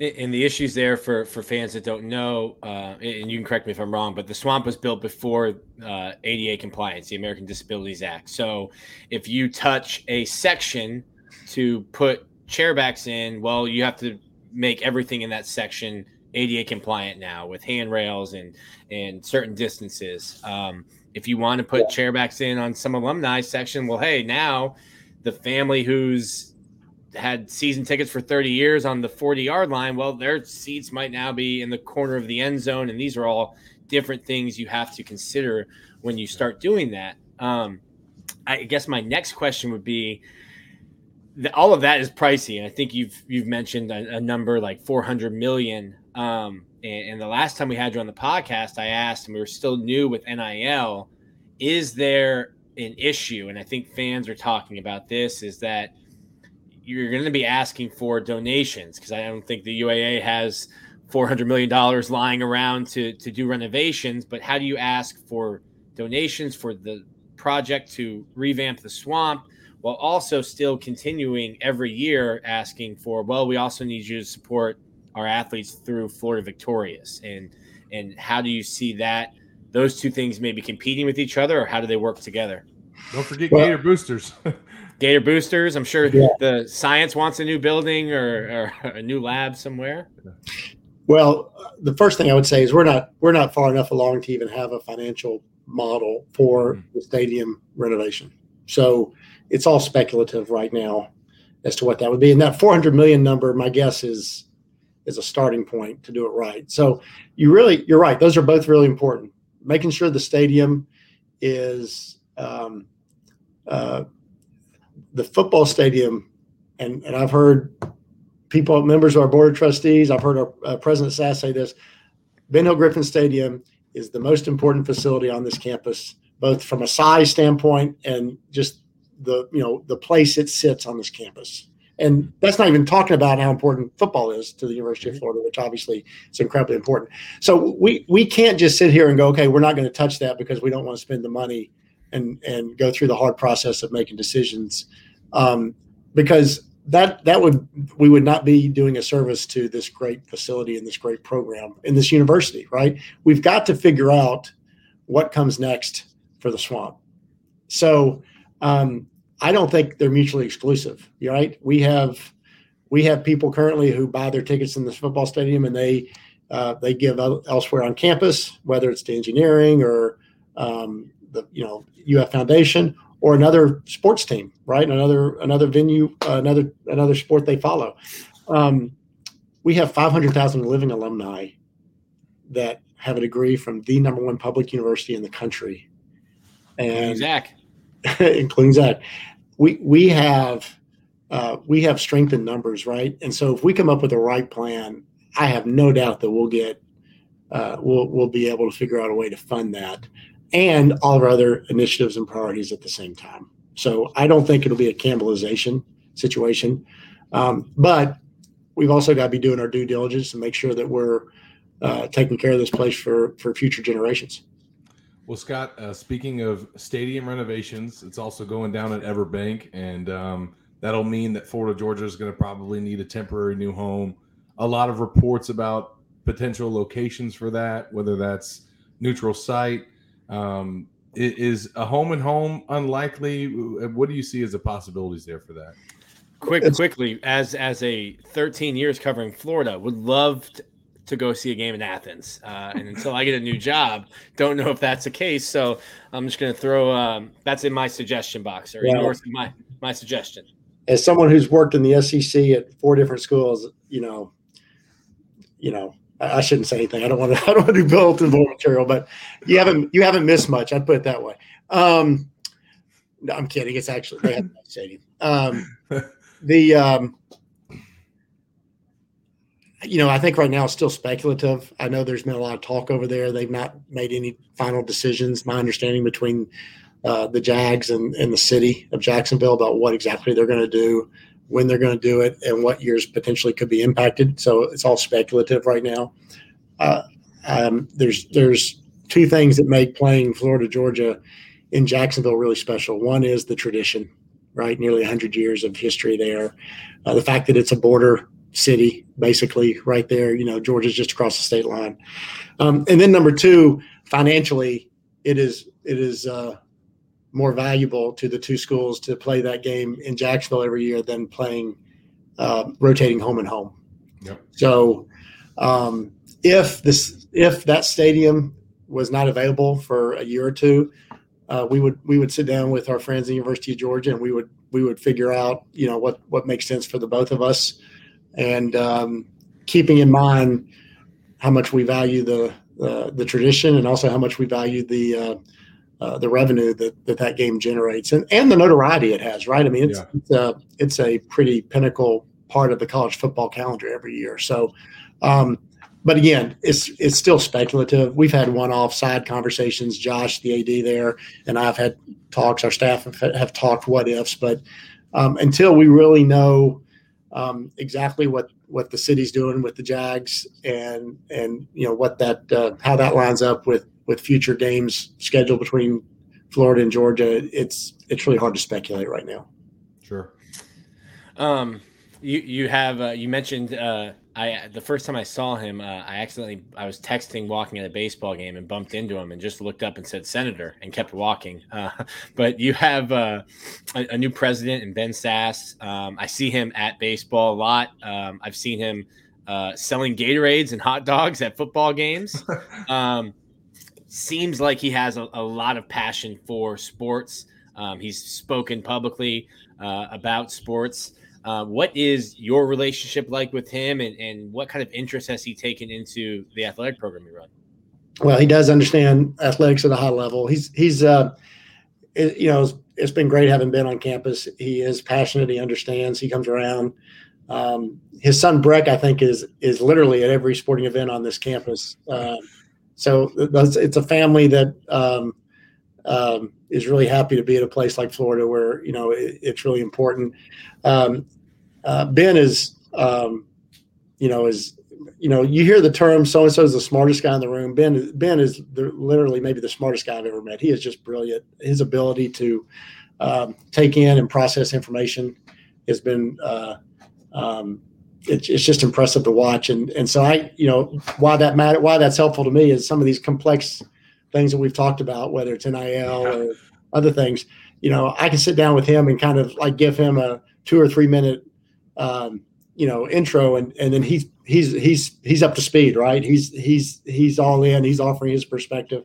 And the issues there for for fans that don't know, uh, and you can correct me if I'm wrong, but the swamp was built before uh, ADA compliance, the American Disabilities Act. So if you touch a section to put chairbacks in, well, you have to make everything in that section ADA compliant now with handrails and and certain distances. Um, if you want to put chairbacks in on some alumni section, well, hey, now the family who's had season tickets for 30 years on the 40 yard line, well, their seats might now be in the corner of the end zone. And these are all different things you have to consider when you start doing that. Um, I guess my next question would be all of that is pricey. And I think you've, you've mentioned a, a number like 400 million. Um, and, and the last time we had you on the podcast, I asked, and we were still new with NIL, is there an issue? And I think fans are talking about this is that – you're going to be asking for donations because I don't think the UAA has $400 million lying around to, to do renovations. But how do you ask for donations for the project to revamp the swamp while also still continuing every year asking for, well, we also need you to support our athletes through Florida Victorious? And, and how do you see that? Those two things maybe competing with each other, or how do they work together?
Don't forget well, Gator boosters. <laughs>
Gator boosters. I'm sure yeah. the science wants a new building or, or, <laughs> a new lab somewhere.
Well, the first thing I would say is we're not we're not far enough along to even have a financial model for mm-hmm. the stadium renovation. So it's all speculative right now as to what that would be. And that 400 million number, my guess is is a starting point to do it right. So you really you're right. Those are both really important. Making sure the stadium is um, uh, the football stadium, and, and I've heard people, members of our board of trustees, I've heard our uh, President Sasse say this Ben Hill Griffin Stadium is the most important facility on this campus, both from a size standpoint and just the you know the place it sits on this campus. And that's not even talking about how important football is to the University of mm-hmm. Florida, which obviously is incredibly important. So we we can't just sit here and go, okay, we're not going to touch that because we don't want to spend the money and and go through the hard process of making decisions um, because that that would we would not be doing a service to this great facility and this great program in this university right? We've got to figure out what comes next for the swamp. So um, i don't think they're mutually exclusive right? We have we have people currently who buy their tickets in this football stadium and they uh, they give elsewhere on campus whether it's to engineering or um, the you know UF Foundation or another sports team, right? Another another venue, uh, another another sport they follow. Um, we have 500,000 living alumni that have a degree from the number one public university in the country,
and Zach, <laughs>
including Zach, we we have uh, we have strength in numbers, right? And so if we come up with the right plan, I have no doubt that we'll get uh, we'll we'll be able to figure out a way to fund that and all of our other initiatives and priorities at the same time. So I don't think it'll be a cannibalization situation. Um, but we've also got to be doing our due diligence to make sure that we're uh, taking care of this place for, for future generations.
Well, Scott, uh, speaking of stadium renovations, it's also going down at Everbank, and um, that'll mean that Florida Georgia is going to probably need a temporary new home. A lot of reports about potential locations for that, whether that's neutral site, um, is a home and home unlikely? What do you see as the possibilities there for that?
Quick, quickly, as as a 13 years covering Florida, would love to, to go see a game in Athens. Uh, and until I get a new job, don't know if that's the case. So I'm just going to throw um, that's in my suggestion box or yeah. my my suggestion.
As someone who's worked in the SEC at four different schools, you know, you know, I shouldn't say anything. I don't want to. <laughs> I don't want to do bulletin board material, but you haven't you haven't missed much. I'd put it that way. Um, no, I'm kidding. It's actually they have a nice stadium. Um, <laughs> the um, you know, I think right now it's still speculative. I know there's been a lot of talk over there. They've not made any final decisions. My understanding between uh, the Jags and, and the city of Jacksonville about what exactly they're going to do when they're going to do it, and what years potentially could be impacted. So it's all speculative right now. Uh, um, there's there's two things that make playing Florida Georgia in Jacksonville really special. One is the tradition, right? Nearly 100 years of history there. Uh, the fact that it's a border city, basically, right there. You know, Georgia's just across the state line. Um, and then number two, financially, it is it is uh, more valuable to the two schools to play that game in Jacksonville every year than playing uh, rotating home and home. Yep. So, um, if this if that stadium was not available for a year or two, uh, we would we would sit down with our friends at the University of Georgia and we would we would figure out you know what what makes sense for the both of us, and um, keeping in mind how much we value the uh, the tradition and also how much we value the uh, the revenue that, that that game generates and, and the notoriety it has right i mean it's yeah. it's, a, it's a pretty pinnacle part of the college football calendar every year so um, but again, it's it's still speculative. We've had one-off side conversations. Josh, the AD there, and I've had talks. Our staff have, have talked what ifs, but um, until we really know um, exactly what what the city's doing with the Jags and and you know what that uh, how that lines up with with future games scheduled between Florida and Georgia, it's it's really hard to speculate right now.
Sure.
Um, you you have uh, you mentioned uh, I the first time I saw him, uh, I accidentally I was texting walking at a baseball game and bumped into him and just looked up and said senator and kept walking. Uh, <laughs> but you have uh, a, a, new president in Ben Sasse. Um, I see him at baseball a lot. Um, I've seen him uh, selling Gatorades and hot dogs at football games. <laughs> Seems like he has a, a, lot of passion for sports. Um, he's spoken publicly uh, about sports. Uh, what is your relationship like with him, and, and what kind of interest has he taken into the athletic program you run?
Well, he does understand athletics at a high level. He's he's uh, it, you know it's, it's been great having been on campus. He is passionate. He understands. He comes around. Um, his son Breck, I think, is is literally at every sporting event on this campus. Uh, so it's a family that um, um, is really happy to be at a place like Florida, where you know it, it's really important. Um, uh, ben is, um, you know, is you know, you hear the term "so and so is the smartest guy in the room." Ben Ben is the, literally maybe the smartest guy I've ever met. He is just brilliant. His ability to um, take in and process information has been uh, um, it's, it's just impressive to watch. And and so I, you know, why that matter, why that's helpful to me is some of these complex things that we've talked about, whether it's NIL or other things. You know, I can sit down with him and kind of like give him a two or three minute um, you know intro. And and then he's he's he's he's up to speed right? He's he's he's all in. He's offering his perspective.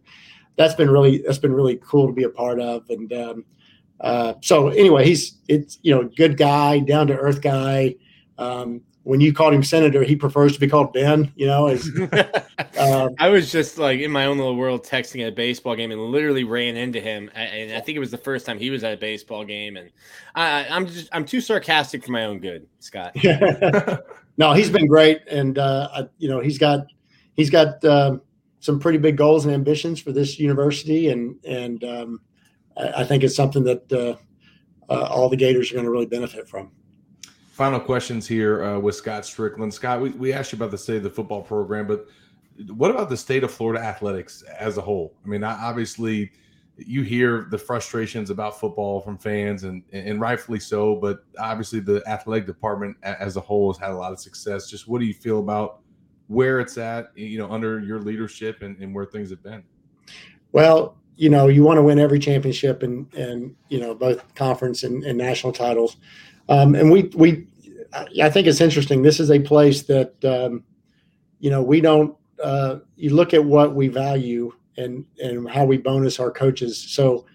That's been really that's been really cool to be a part of. And um, uh, so anyway he's it's you know good guy down to earth guy. Um, when you called him senator, he prefers to be called Ben. You know, as, <laughs>
um, I was just like in my own little world texting at a baseball game and literally ran into him, and I think it was the first time he was at a baseball game, and I, am just I'm too sarcastic for my own good, Scott. <laughs>
no, he's been great, and uh, you know he's got he's got um, some pretty big goals and ambitions for this university, and and um, I, I, think it's something that uh, uh, all the Gators are going to really benefit from
final questions here uh, with Scott Stricklin. Scott, we, we asked you about the state of the football program, but what about the state of Florida athletics as a whole? I mean, obviously, you hear the frustrations about football from fans, and and rightfully so. But obviously, the athletic department as a whole has had a lot of success. Just what do you feel about where it's at, you know, under your leadership and, and where things have been?
Well, you know, you want to win every championship and and you know both conference and, and national titles. Um, and we we I think it's interesting. This is a place that um, you know we don't. Uh, you look at what we value and and how we bonus our coaches. So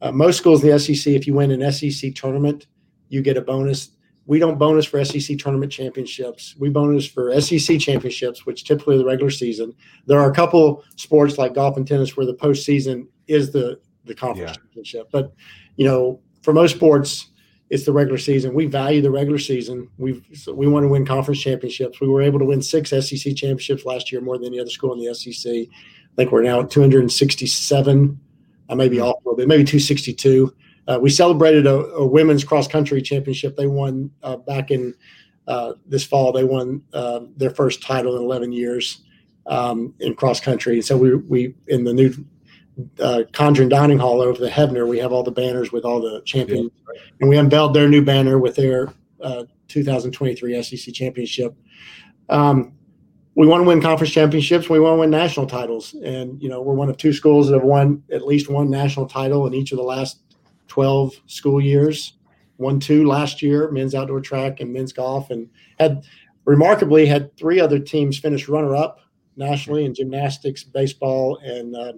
uh, most schools in the SEC, if you win an SEC tournament, you get a bonus. We don't bonus for SEC tournament championships. We bonus for SEC championships, which typically the regular season. There are a couple sports like golf and tennis where the postseason is the the conference yeah. championship. But you know, for most sports, it's the regular season. We value the regular season. We we want to win conference championships. We were able to win six SEC championships last year, more than any other school in the SEC. I think we're now at 267. I may be off a little bit, maybe 262. Uh, we celebrated a, a, women's cross country championship. They won uh, back in uh, this fall. They won uh, their first title in 11 years. um, in cross country. And so we we in the new uh, Conjuring Dining Hall over the Heavener, we have all the banners with all the champions, yeah. and we unveiled their new banner with their uh, 2023 SEC championship. Um, we want to win conference championships. We want to win national titles, and you know we're one of two schools that have won at least one national title in each of the last 12 school years. Won two last year, men's outdoor track and men's golf, and had remarkably had three other teams finish runner-up nationally in gymnastics, baseball, and uh,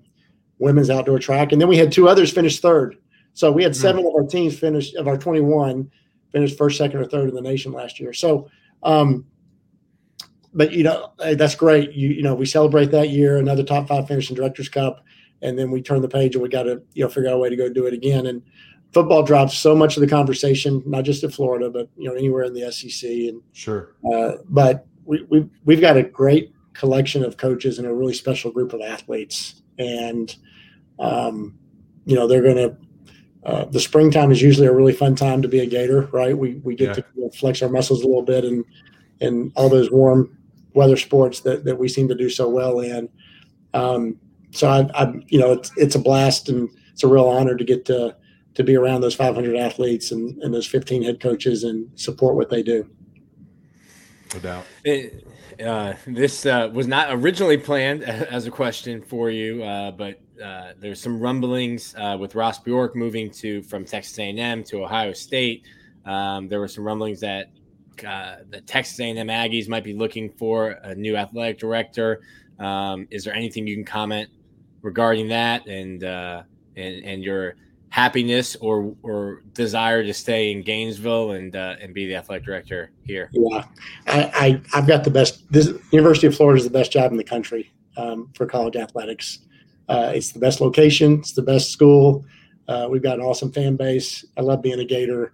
women's outdoor track. And then we had two others finish third. So we had hmm. seven mm-hmm. of our teams finish of our 21 finished first, second, or third in the nation last year. So, um, but you know that's great. You you know we celebrate that year, another top five finish in Directors Cup, and then we turn the page and we got to you know figure out a way to go do it again. And football drives so much of the conversation, not just in Florida, but you know anywhere in the SEC. And
sure,
uh, but we, we we've got a great collection of coaches and a really special group of athletes, and um, you know they're going to. Uh, the springtime is usually a really fun time to be a Gator, right? We we get yeah. to you know, flex our muscles a little bit and and all those warm weather sports that, that we seem to do so well in. Um, so I, I, you know, it's it's a blast and it's a real honor to get to to be around those 500 athletes and, and those 15 head coaches and support what they do.
No doubt.
It, uh, this uh, was not originally planned <laughs> as a question for you, uh, but uh, there's some rumblings uh, with Ross Bjork moving to from Texas A&M to Ohio State. Um, there were some rumblings that the Texas A&M Aggies might be looking for a new athletic director. Um, is there anything you can comment regarding that and and and your happiness or or desire to stay in Gainesville and uh, and be the athletic director here?
Yeah, I, I have got the best. This University of Florida is the best job in the country um, for college athletics. Uh, it's the best location. It's the best school. Uh, we've got an awesome fan base. I love being a Gator,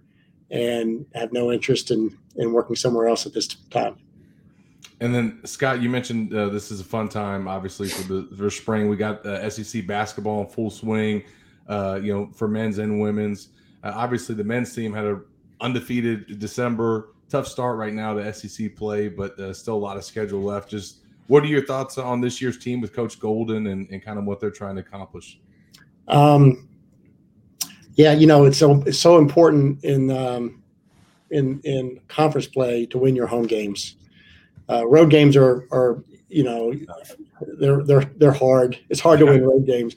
and have no interest in in working somewhere else at this time.
And then Scott, you mentioned uh, this is a fun time, obviously for the for spring. We got uh, SEC basketball in full swing uh, you know, for men's and women's. Uh, obviously, the men's team had a undefeated December. Tough start right now to SEC play, but uh, still a lot of schedule left. Just what are your thoughts on this year's team with Coach Golden and, and kind of what they're trying to accomplish?
Um, yeah, you know, it's so it's so important in um, in in conference play to win your home games. Uh, road games are are you know they're they're they're hard. It's hard to win <laughs> road games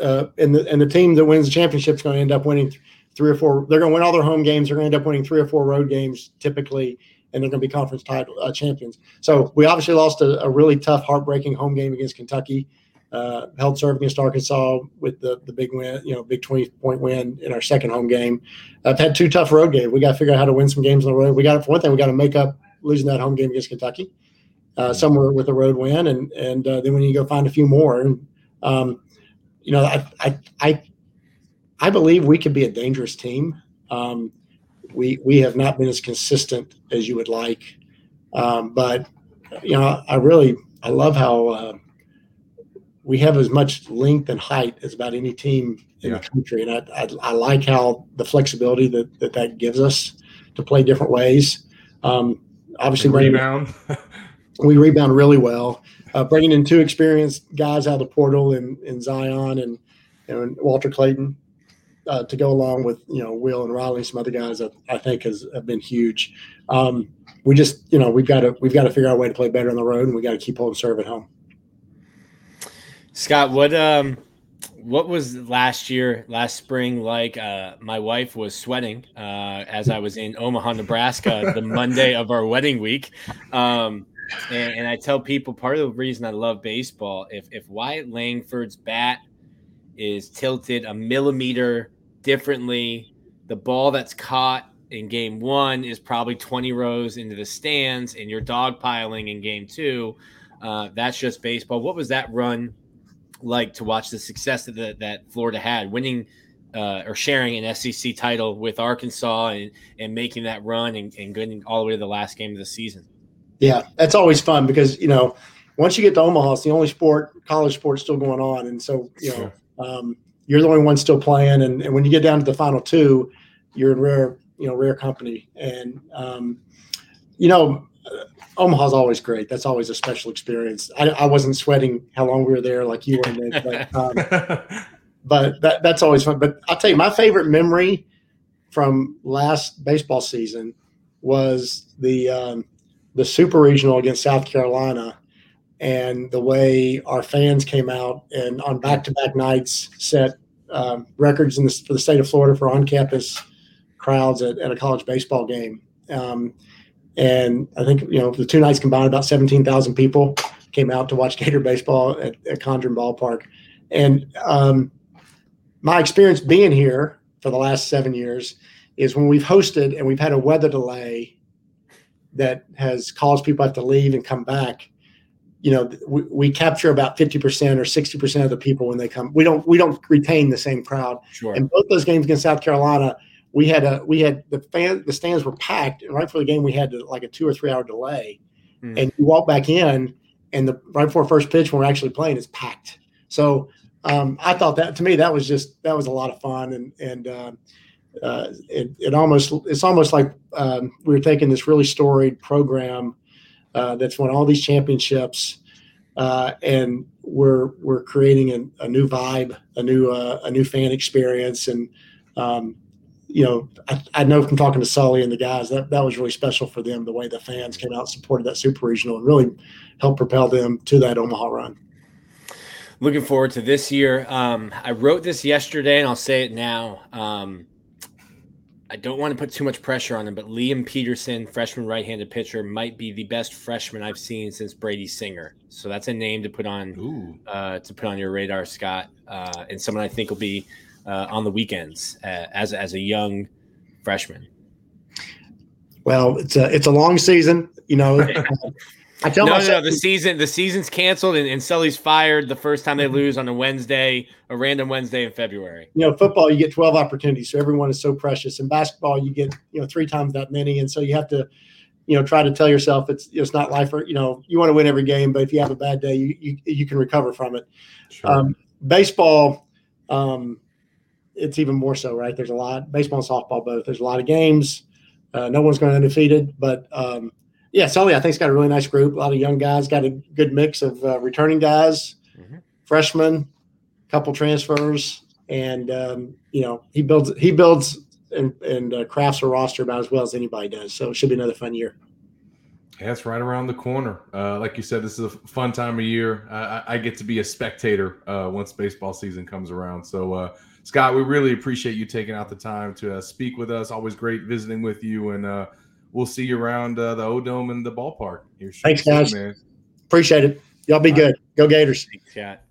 uh, and the and the team that wins the championship is going to end up winning three or four. They're going to win all their home games. They're going to end up winning three or four road games typically, and they're going to be conference title uh, champions. So we obviously lost a, a, really tough, heartbreaking home game against Kentucky. Uh, held serve against Arkansas with the the big win, you know, big twenty point win in our second home game. I've had two tough road games. We got to figure out how to win some games on the road. We got for one thing, we got to make up losing that home game against Kentucky. Uh, somewhere with a road win, and and uh, then need to go find a few more. And um, you know, I, I, I, I believe we could be a dangerous team. Um, we we have not been as consistent as you would like, um, but you know, I really I love how uh, we have as much length and height as about any team in yeah. the country, and I, I, I like how the flexibility that, that that gives us to play different ways. Um, obviously,
rebound. <laughs>
we rebound really well uh, bringing in two experienced guys out of the portal in, in Zyon and, and Walter Clayton uh, to go along with you know Will and Riley some other guys that I think has have been huge. Um, we just you know we've got to we've got to figure out a way to play better on the road and we got to keep holding serve at home.
Scott, what um what was last year, last spring like? Uh, my wife was sweating uh, as I was in Omaha, Nebraska, the Monday of our wedding week. Um, and, and, I tell people part of the reason I love baseball, if if Wyatt Langford's bat is tilted a millimeter differently, the ball that's caught in game one is probably 20 rows into the stands, and you're dogpiling in game two. Uh, that's just baseball. What was that run like to watch the success that the, that Florida had, winning uh, or sharing an SEC title with Arkansas and, and making that run and, and getting all the way to the last game of the season?
Yeah, that's always fun because you know once you get to Omaha, it's the only sport, college sport, still going on, and so you know um, you're the only one still playing. And, and when you get down to the final two, you're in rare, you know, rare company. And um, you know, Omaha's always great. That's always a special experience. I, I wasn't sweating how long we were there like you were, Nick, but, um, <laughs> but that, that's always fun. But I'll tell you, my favorite memory from last baseball season was the um, the Super Regional against South Carolina, and the way our fans came out and on back to back nights set um, records in the, for the state of Florida for on campus crowds at, at a college baseball game. Um, and I think you know the two nights combined, about seventeen thousand people came out to watch <laughs> Gator baseball at, at Condron Ballpark. And um, my experience being here for the last seven years is when we've hosted and we've had a weather delay that has caused people to have to leave and come back. You know, we, we capture about fifty percent or sixty percent of the people when they come. We don't we don't retain the same crowd.
Sure.
And both those games against South Carolina, we had a we had the fan the stands were packed and right before the game we had to, like a two or three hour delay
Hmm.
and you walk back in and the right before first pitch when we're actually playing it's packed so um, i thought that to me that was just that was a lot of fun and and uh, uh, it, it almost it's almost like um, we were taking this really storied program uh, that's won all these championships uh, and we're we're creating a, a new vibe a new uh, a new fan experience and um, you know, I, I, know from talking to Sully and the guys that that was really special for them. The way the fans came out and supported that super regional and really helped propel them to that Omaha run.
Looking forward to this year. Um, I wrote this yesterday, and I'll say it now. Um, I don't want to put too much pressure on him, but Liam Peterson, freshman right-handed pitcher, might be the best freshman I've seen since Brady Singer. So that's a name to put on uh, to put on your radar, Scott, uh, and someone I think will be uh, on the weekends uh, as as a young freshman.
Well, it's a it's a long season, you know. <laughs> <laughs>
I tell no, myself, no, no, the season the season's canceled and, and Sully's fired the first time they lose on a Wednesday, a random Wednesday in February.
You know, football you get twelve opportunities, so everyone is so precious. In basketball, you get you know three times that many, and so you have to, you know, try to tell yourself it's it's not life. Or, you know, you want to win every game, but if you have a bad day, you you, you can recover from it. Sure. Um, baseball, um, it's even more so, right? There's a lot baseball and softball both. There's a lot of games. Uh, no one's going undefeated, but um, yeah, Sully, I think, has got a really nice group. A lot of young guys, got a good mix of uh, returning guys, mm-hmm. freshmen, couple transfers, and um, you know he builds he builds and, and uh, crafts a roster about as well as anybody does. So it should be another fun year.
Yeah, it's right around the corner. Uh, like you said, this is a fun time of year. I, I get to be a spectator uh, once baseball season comes around. So, uh, Scott, we really appreciate you taking out the time to uh, speak with us. Always great visiting with you, and uh, we'll see you around uh, the O Dome and the ballpark.
Here Thanks, guys. Man. Appreciate it. Y'all be All good. Right. Go Gators.
Thanks, Scott.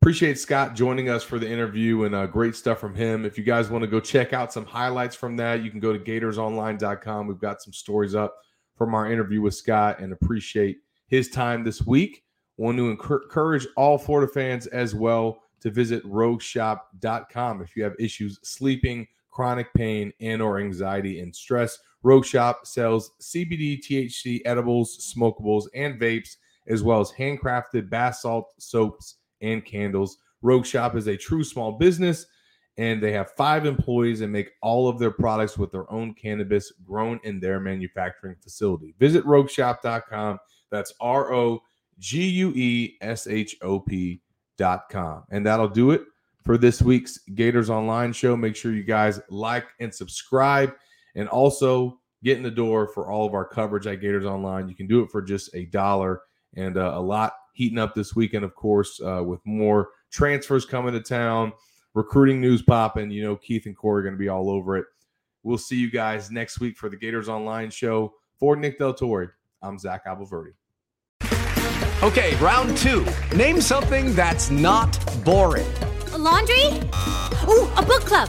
Appreciate Scott joining us for the interview and uh, great stuff from him. If you guys want to go check out some highlights from that, you can go to gatorsonline.com. We've got some stories up from our interview with Scott and appreciate his time this week. Want to encourage all Florida fans as well to visit rogueshop.com if you have issues sleeping, chronic pain, and or anxiety and stress. Rogue Shop sells CBD, THC, edibles, smokables, and vapes, as well as handcrafted bath salt, soaps, and candles. Rogue Shop is a true small business, and they have five employees and make all of their products with their own cannabis grown in their manufacturing facility. Visit rogueshop.com. That's R O G U E S H O P.com. And that'll do it for this week's Gators Online show. Make sure you guys like and subscribe and also get in the door for all of our coverage at Gators Online. You can do it for just a dollar and uh, a lot heating up this weekend, of course, uh, with more transfers coming to town, recruiting news popping. You know, Keith and Corey are going to be all over it. We'll see you guys next week for the Gators Online show. For Nick Del Torre, I'm Zach Abolverdi.
Okay, round two. Name something that's not boring.
A laundry? Ooh, a book club.